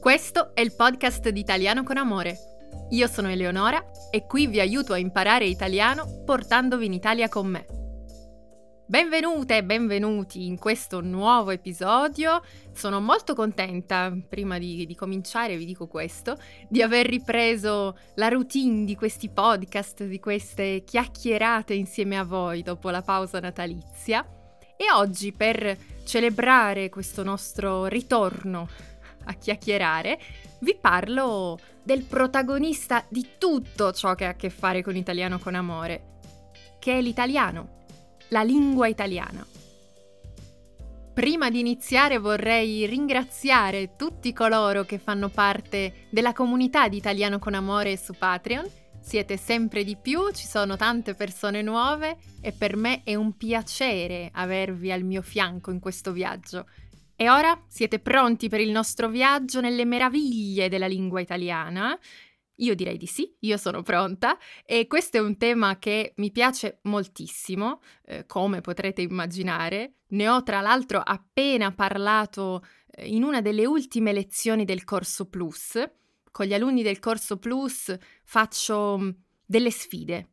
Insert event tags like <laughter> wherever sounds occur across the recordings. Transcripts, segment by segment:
Questo è il podcast di Italiano con Amore. Io sono Eleonora e qui vi aiuto a imparare italiano portandovi in Italia con me. Benvenute e benvenuti in questo nuovo episodio. Sono molto contenta, prima di, di, cominciare vi dico questo, di aver ripreso la routine di questi podcast, di queste chiacchierate insieme a voi dopo la pausa natalizia. E oggi per celebrare questo nostro ritorno a chiacchierare, vi parlo del protagonista di tutto ciò che ha a che fare con Italiano con Amore, che è l'italiano la lingua italiana. Prima di iniziare vorrei ringraziare tutti coloro che fanno parte della comunità di Italiano con Amore su Patreon. Siete sempre di più, ci sono tante persone nuove e per me è un piacere avervi al mio fianco in questo viaggio. E ora siete pronti per il nostro viaggio nelle meraviglie della lingua italiana? Io direi di sì, io sono pronta e questo è un tema che mi piace moltissimo, eh, come potrete immaginare. Ne ho tra l'altro appena parlato eh, in una delle ultime lezioni del corso Plus. Con gli alunni del corso Plus faccio mm, delle sfide,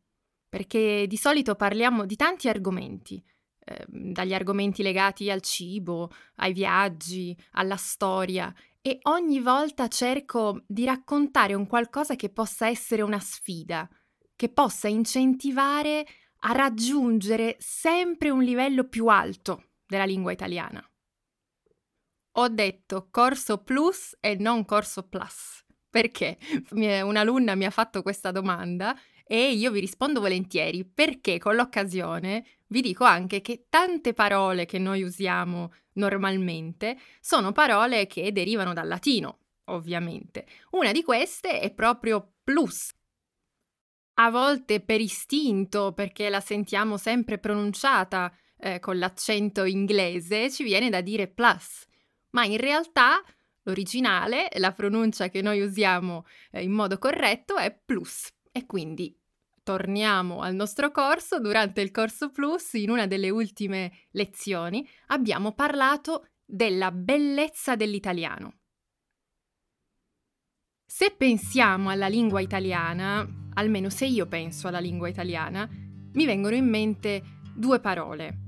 perché di solito parliamo di tanti argomenti, eh, dagli argomenti legati al cibo, ai viaggi, alla storia e ogni volta cerco di raccontare un qualcosa che possa essere una sfida, che possa incentivare a raggiungere sempre un livello più alto della lingua italiana. Ho detto corso plus e non corso plus. Perché? Un'alunna mi ha fatto questa domanda e io vi rispondo volentieri perché con l'occasione vi dico anche che tante parole che noi usiamo normalmente sono parole che derivano dal latino, ovviamente. Una di queste è proprio plus. A volte per istinto, perché la sentiamo sempre pronunciata eh, con l'accento inglese, ci viene da dire plus, ma in realtà l'originale, la pronuncia che noi usiamo eh, in modo corretto è plus. E quindi torniamo al nostro corso, durante il corso Plus, in una delle ultime lezioni, abbiamo parlato della bellezza dell'italiano. Se pensiamo alla lingua italiana, almeno se io penso alla lingua italiana, mi vengono in mente due parole.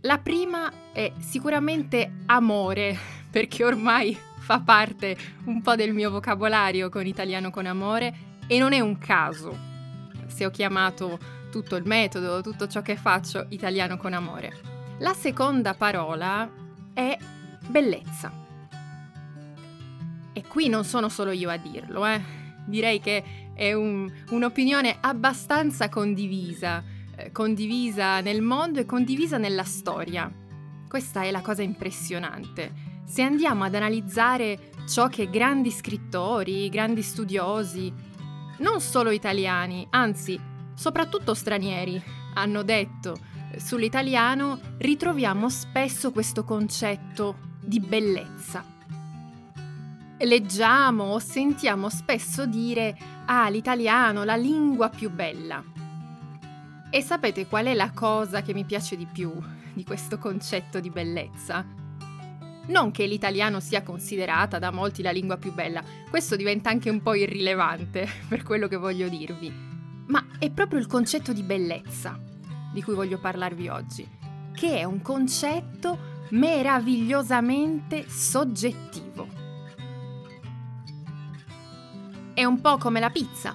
La prima è sicuramente amore, <laughs> perché ormai fa parte un po' del mio vocabolario con italiano con amore e non è un caso se ho chiamato tutto il metodo, tutto ciò che faccio italiano con amore. La seconda parola è bellezza. E qui non sono solo io a dirlo, eh. direi che è un, un'opinione abbastanza condivisa, eh, condivisa nel mondo e condivisa nella storia. Questa è la cosa impressionante. Se andiamo ad analizzare ciò che grandi scrittori, grandi studiosi, non solo italiani, anzi soprattutto stranieri, hanno detto sull'italiano ritroviamo spesso questo concetto di bellezza. Leggiamo o sentiamo spesso dire ah l'italiano, la lingua più bella. E sapete qual è la cosa che mi piace di più di questo concetto di bellezza? Non che l'italiano sia considerata da molti la lingua più bella, questo diventa anche un po' irrilevante <laughs> per quello che voglio dirvi, ma è proprio il concetto di bellezza di cui voglio parlarvi oggi, che è un concetto meravigliosamente soggettivo. È un po' come la pizza.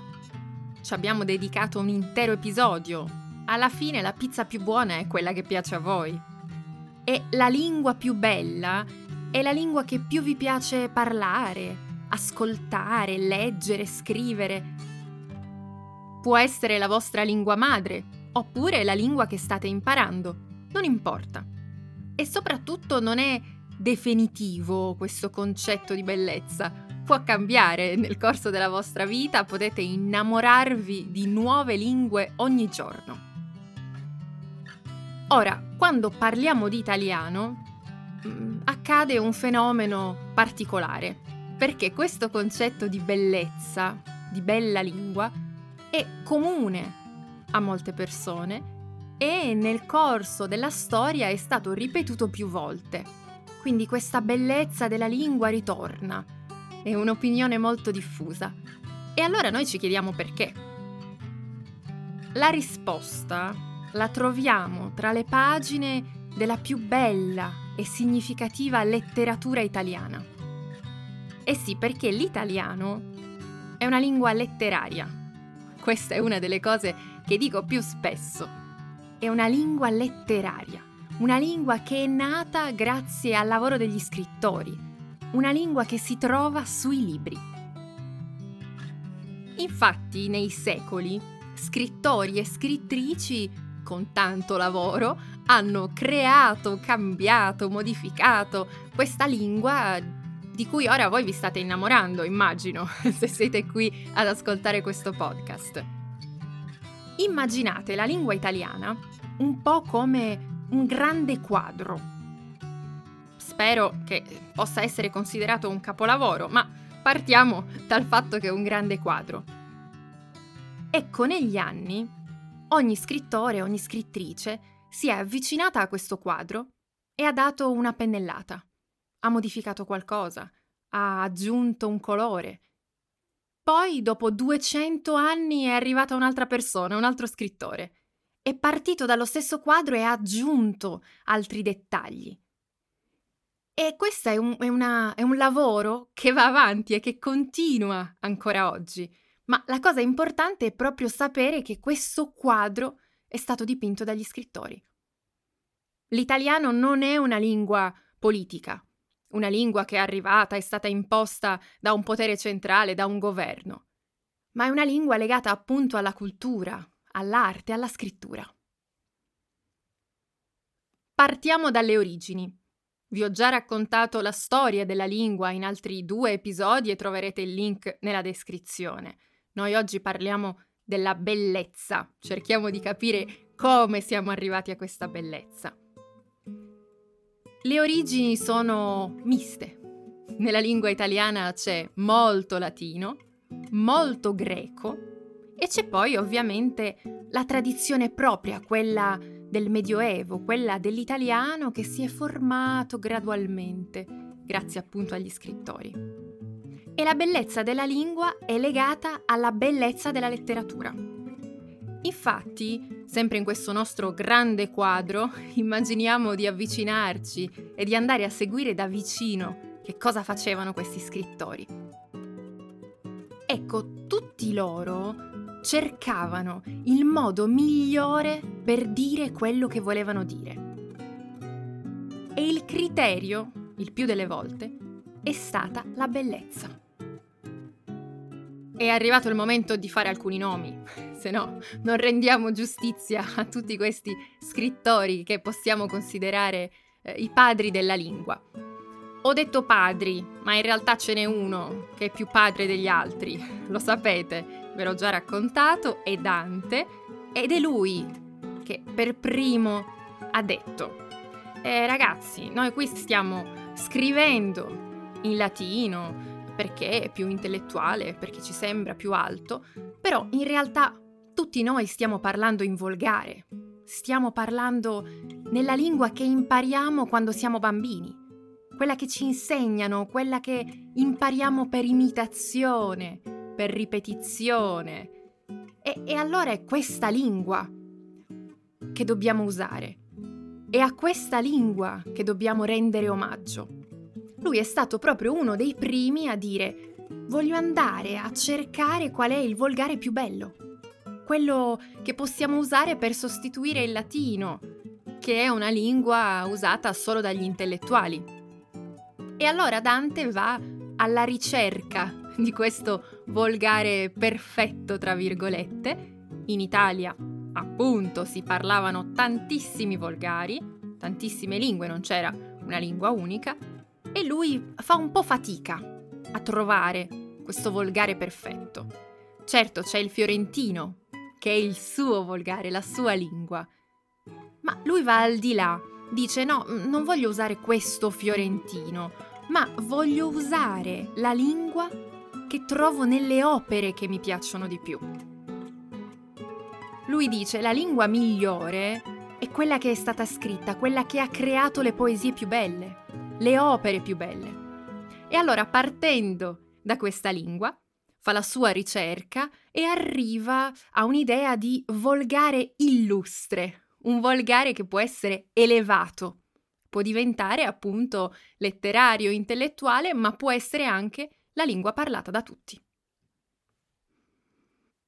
Ci abbiamo dedicato un intero episodio. Alla fine la pizza più buona è quella che piace a voi. E la lingua più bella è la lingua che più vi piace parlare, ascoltare, leggere, scrivere. Può essere la vostra lingua madre, oppure la lingua che state imparando, non importa. E soprattutto non è definitivo questo concetto di bellezza. Può cambiare nel corso della vostra vita, potete innamorarvi di nuove lingue ogni giorno. Ora, quando parliamo di italiano, accade un fenomeno particolare, perché questo concetto di bellezza, di bella lingua, è comune a molte persone e nel corso della storia è stato ripetuto più volte. Quindi questa bellezza della lingua ritorna. è un'opinione molto diffusa. E allora noi ci chiediamo perché. La risposta la troviamo tra le pagine della più bella e significativa letteratura italiana. Eh sì, perché l'italiano è una lingua letteraria. Questa è una delle cose che dico più spesso. È una lingua letteraria, una lingua che è nata grazie al lavoro degli scrittori, una lingua che si trova sui libri. Infatti, nei secoli, scrittori e scrittrici con tanto lavoro hanno creato, cambiato, modificato questa lingua di cui ora voi vi state innamorando, immagino, <laughs> se siete qui ad ascoltare questo podcast. Immaginate la lingua italiana un po' come un grande quadro. Spero che possa essere considerato un capolavoro, ma partiamo dal fatto che è un grande quadro. Ecco, negli anni, ogni scrittore, ogni scrittrice si è avvicinata a questo quadro e ha dato una pennellata ha modificato qualcosa, ha aggiunto un colore. Poi, dopo 200 anni, è arrivata un'altra persona, un altro scrittore. È partito dallo stesso quadro e ha aggiunto altri dettagli. E questo è un, è, una, è un lavoro che va avanti e che continua ancora oggi. Ma la cosa importante è proprio sapere che questo quadro è stato dipinto dagli scrittori. L'italiano non è una lingua politica, una lingua che è arrivata, è stata imposta da un potere centrale, da un governo, ma è una lingua legata appunto alla cultura, all'arte, alla scrittura. Partiamo dalle origini. Vi ho già raccontato la storia della lingua in altri due episodi e troverete il link nella descrizione. Noi oggi parliamo della bellezza, cerchiamo di capire come siamo arrivati a questa bellezza. Le origini sono miste. Nella lingua italiana c'è molto latino, molto greco e c'è poi ovviamente la tradizione propria, quella del Medioevo, quella dell'italiano che si è formato gradualmente, grazie appunto agli scrittori. E la bellezza della lingua è legata alla bellezza della letteratura. Infatti, sempre in questo nostro grande quadro, <laughs> immaginiamo di avvicinarci e di andare a seguire da vicino che cosa facevano questi scrittori. Ecco, tutti loro cercavano il modo migliore per dire quello che volevano dire. E il criterio, il più delle volte, è stata la bellezza. È arrivato il momento di fare alcuni nomi, se no non rendiamo giustizia a tutti questi scrittori che possiamo considerare eh, i padri della lingua. Ho detto padri, ma in realtà ce n'è uno che è più padre degli altri, lo sapete, ve l'ho già raccontato, è Dante, ed è lui che per primo ha detto, eh, ragazzi, noi qui stiamo scrivendo in latino, perché è più intellettuale, perché ci sembra più alto, però in realtà tutti noi stiamo parlando in volgare, stiamo parlando nella lingua che impariamo quando siamo bambini, quella che ci insegnano, quella che impariamo per imitazione, per ripetizione. E, e allora è questa lingua che dobbiamo usare. È a questa lingua che dobbiamo rendere omaggio lui è stato proprio uno dei primi a dire voglio andare a cercare qual è il volgare più bello, quello che possiamo usare per sostituire il latino, che è una lingua usata solo dagli intellettuali. E allora Dante va alla ricerca di questo volgare perfetto, tra virgolette. In Italia, appunto, si parlavano tantissimi volgari, tantissime lingue, non c'era una lingua unica, e lui fa un po' fatica a trovare questo volgare perfetto. Certo c'è il fiorentino, che è il suo volgare, la sua lingua, ma lui va al di là, dice no, non voglio usare questo fiorentino, ma voglio usare la lingua che trovo nelle opere che mi piacciono di più. Lui dice la lingua migliore è quella che è stata scritta, quella che ha creato le poesie più belle le opere più belle. E allora partendo da questa lingua, fa la sua ricerca e arriva a un'idea di volgare illustre, un volgare che può essere elevato, può diventare appunto letterario, intellettuale, ma può essere anche la lingua parlata da tutti.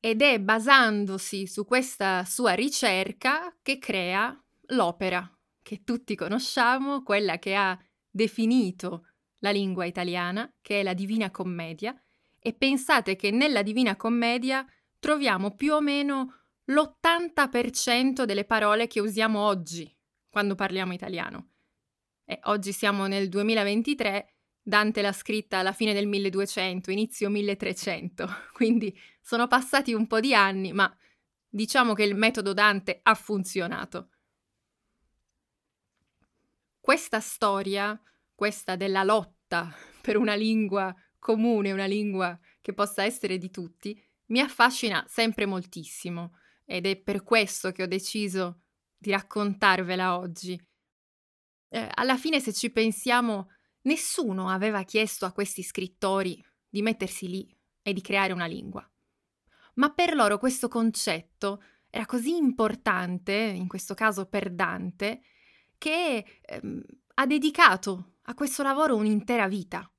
Ed è basandosi su questa sua ricerca che crea l'opera che tutti conosciamo, quella che ha definito la lingua italiana, che è la Divina Commedia, e pensate che nella Divina Commedia troviamo più o meno l'80% delle parole che usiamo oggi quando parliamo italiano. E oggi siamo nel 2023 Dante l'ha scritta alla fine del 1200, inizio 1300, <laughs> quindi sono passati un po' di anni, ma diciamo che il metodo Dante ha funzionato. Questa storia, questa della lotta <laughs> per una lingua comune, una lingua che possa essere di tutti, mi affascina sempre moltissimo ed è per questo che ho deciso di raccontarvela oggi. Eh, alla fine, se ci pensiamo, Nessuno aveva chiesto a questi scrittori di mettersi lì e di creare una lingua. Ma per loro questo concetto era così importante, in questo caso per Dante, che ehm, ha dedicato a questo lavoro un'intera vita.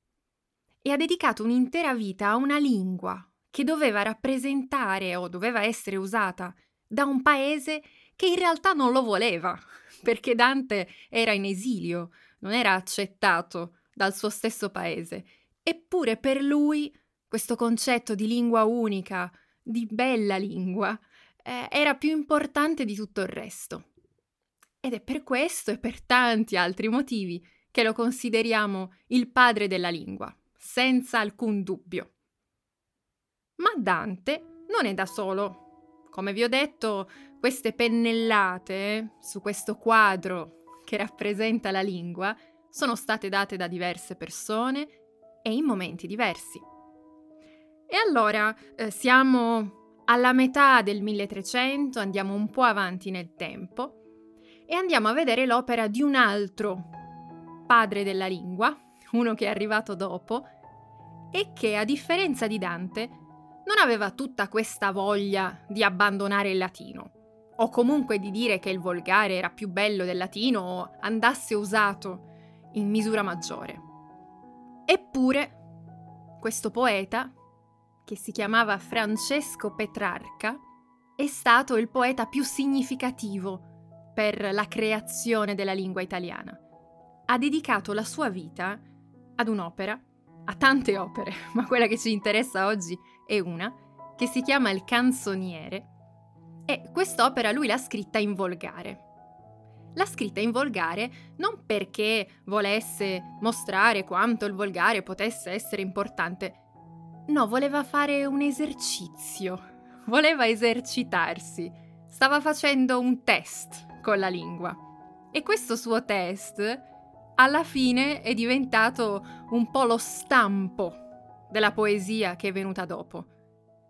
E ha dedicato un'intera vita a una lingua che doveva rappresentare o doveva essere usata da un paese che in realtà non lo voleva, <laughs> perché Dante era in esilio, non era accettato dal suo stesso paese. Eppure per lui questo concetto di lingua unica, di bella lingua, eh, era più importante di tutto il resto. Ed è per questo e per tanti altri motivi che lo consideriamo il padre della lingua, senza alcun dubbio. Ma Dante non è da solo. Come vi ho detto, queste pennellate su questo quadro che rappresenta la lingua sono state date da diverse persone e in momenti diversi. E allora eh, siamo alla metà del 1300, andiamo un po' avanti nel tempo e andiamo a vedere l'opera di un altro padre della lingua, uno che è arrivato dopo e che a differenza di Dante non aveva tutta questa voglia di abbandonare il latino o comunque di dire che il volgare era più bello del latino o andasse usato in misura maggiore. Eppure, questo poeta, che si chiamava Francesco Petrarca, è stato il poeta più significativo per la creazione della lingua italiana. Ha dedicato la sua vita ad un'opera, a tante opere, <laughs> ma quella che ci interessa oggi è una, che si chiama Il canzoniere, e quest'opera lui l'ha scritta in volgare. L'ha scritta in volgare non perché volesse mostrare quanto il volgare potesse essere importante, no, voleva fare un esercizio, voleva esercitarsi, stava facendo un test con la lingua. E questo suo test alla fine è diventato un po' lo stampo della poesia che è venuta dopo.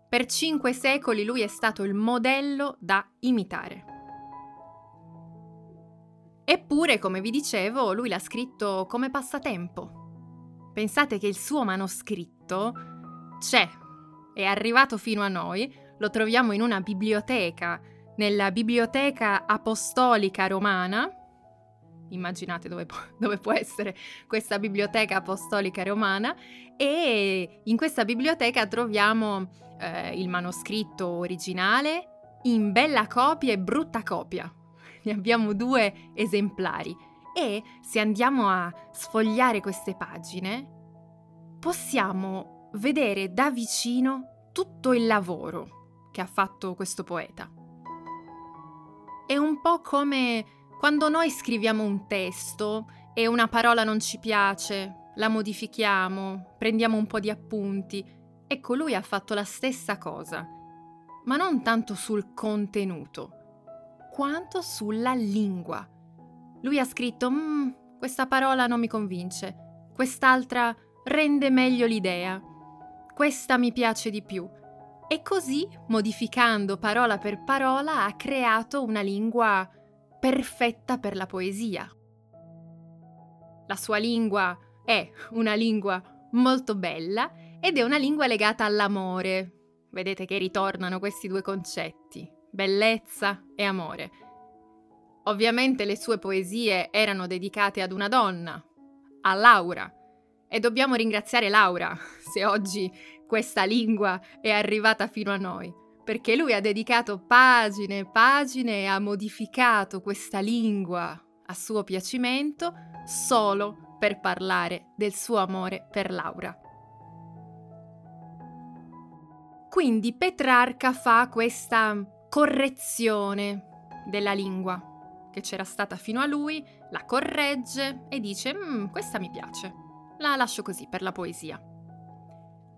Per cinque secoli lui è stato il modello da imitare. Eppure, come vi dicevo, lui l'ha scritto come passatempo. Pensate che il suo manoscritto c'è, è arrivato fino a noi, lo troviamo in una biblioteca, nella Biblioteca Apostolica Romana. Immaginate dove, <laughs> dove può essere questa Biblioteca Apostolica Romana e in questa biblioteca troviamo eh, il manoscritto originale in bella copia e brutta copia <laughs> ne abbiamo due esemplari e se andiamo a sfogliare queste pagine possiamo vedere da vicino tutto il lavoro che ha fatto questo poeta. È un po' come quando noi scriviamo un testo e una parola non ci piace, la modifichiamo, prendiamo un po' di appunti. Ecco, lui ha fatto la stessa cosa, ma non tanto sul contenuto, quanto sulla lingua. Lui ha scritto, mm, questa parola non mi convince, quest'altra rende meglio l'idea, questa mi piace di più. E così, modificando parola per parola, ha creato una lingua perfetta per la poesia. La sua lingua è una lingua molto bella ed è una lingua legata all'amore. Vedete che ritornano questi due concetti, bellezza e amore. Ovviamente le sue poesie erano dedicate ad una donna, a Laura, e dobbiamo ringraziare Laura se oggi questa lingua è arrivata fino a noi, perché lui ha dedicato pagine e pagine e ha modificato questa lingua a suo piacimento solo per parlare del suo amore per Laura. Quindi Petrarca fa questa correzione della lingua che c'era stata fino a lui, la corregge e dice mm, questa mi piace, la lascio così per la poesia.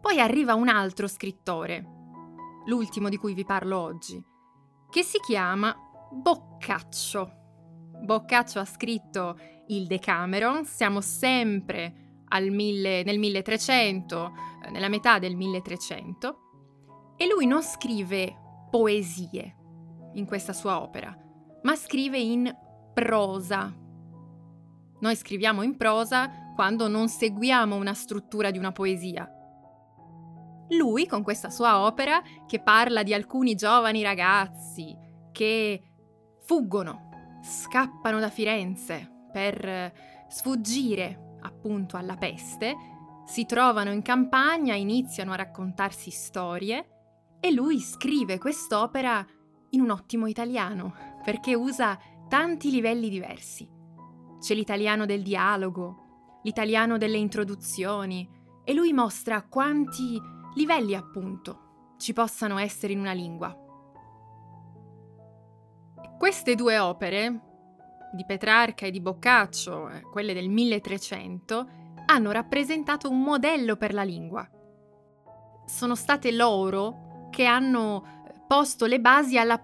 Poi arriva un altro scrittore, l'ultimo di cui vi parlo oggi, che si chiama Boccaccio. Boccaccio ha scritto il Decameron, siamo sempre mille, nel 1300, eh, nella metà del 1300, e lui non scrive poesie in questa sua opera, ma scrive in prosa. Noi scriviamo in prosa quando non seguiamo una struttura di una poesia. Lui, con questa sua opera, che parla di alcuni giovani ragazzi che fuggono, scappano da Firenze per sfuggire appunto alla peste, si trovano in campagna, iniziano a raccontarsi storie e lui scrive quest'opera in un ottimo italiano, perché usa tanti livelli diversi. C'è l'italiano del dialogo, l'italiano delle introduzioni, e lui mostra quanti livelli appunto ci possano essere in una lingua. Queste due opere, di Petrarca e di Boccaccio, eh, quelle del 1300, hanno rappresentato un modello per la lingua. Sono state loro che hanno posto le basi alla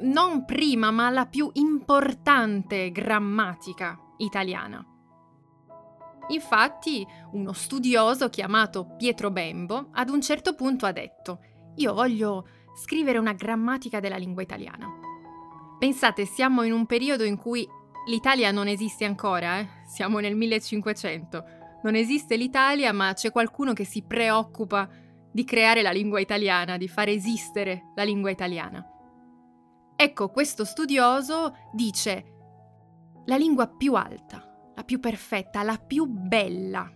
non prima, ma alla più importante grammatica italiana. Infatti, uno studioso chiamato Pietro Bembo ad un certo punto ha detto: Io voglio scrivere una grammatica della lingua italiana. Pensate, siamo in un periodo in cui l'Italia non esiste ancora, eh? siamo nel 1500. Non esiste l'Italia, ma c'è qualcuno che si preoccupa di creare la lingua italiana, di far esistere la lingua italiana. Ecco, questo studioso dice la lingua più alta, la più perfetta, la più bella.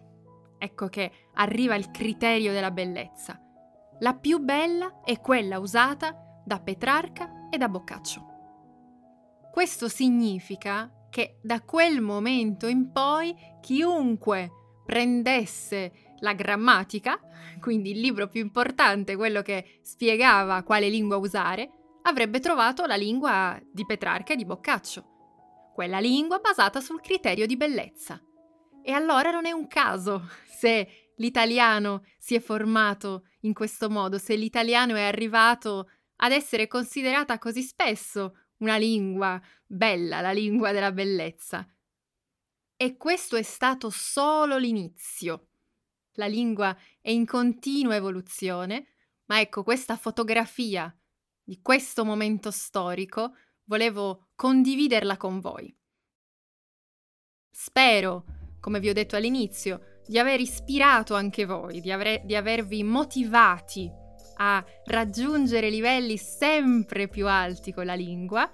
Ecco che arriva il criterio della bellezza. La più bella è quella usata da Petrarca e da Boccaccio. Questo significa che da quel momento in poi chiunque prendesse la grammatica, quindi il libro più importante, quello che spiegava quale lingua usare, avrebbe trovato la lingua di Petrarca e di Boccaccio, quella lingua basata sul criterio di bellezza. E allora non è un caso se l'italiano si è formato in questo modo, se l'italiano è arrivato ad essere considerata così spesso una lingua bella, la lingua della bellezza. E questo è stato solo l'inizio la lingua è in continua evoluzione, ma ecco questa fotografia di questo momento storico volevo condividerla con voi. Spero, come vi ho detto all'inizio, di aver ispirato anche voi, di, aver, di avervi motivati a raggiungere livelli sempre più alti con la lingua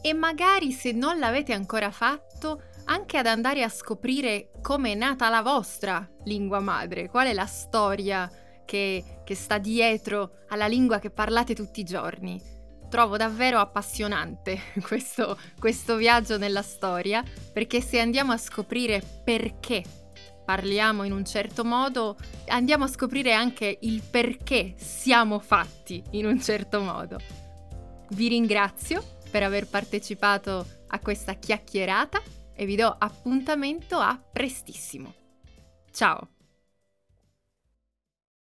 e magari se non l'avete ancora fatto anche ad andare a scoprire come è nata la vostra lingua madre, qual è la storia che, che sta dietro alla lingua che parlate tutti i giorni. Trovo davvero appassionante <laughs> questo, questo viaggio nella storia, perché se andiamo a scoprire perché parliamo in un certo modo, andiamo a scoprire anche il perché siamo fatti in un certo modo. Vi ringrazio per aver partecipato a questa chiacchierata e vi do appuntamento a prestissimo. Ciao!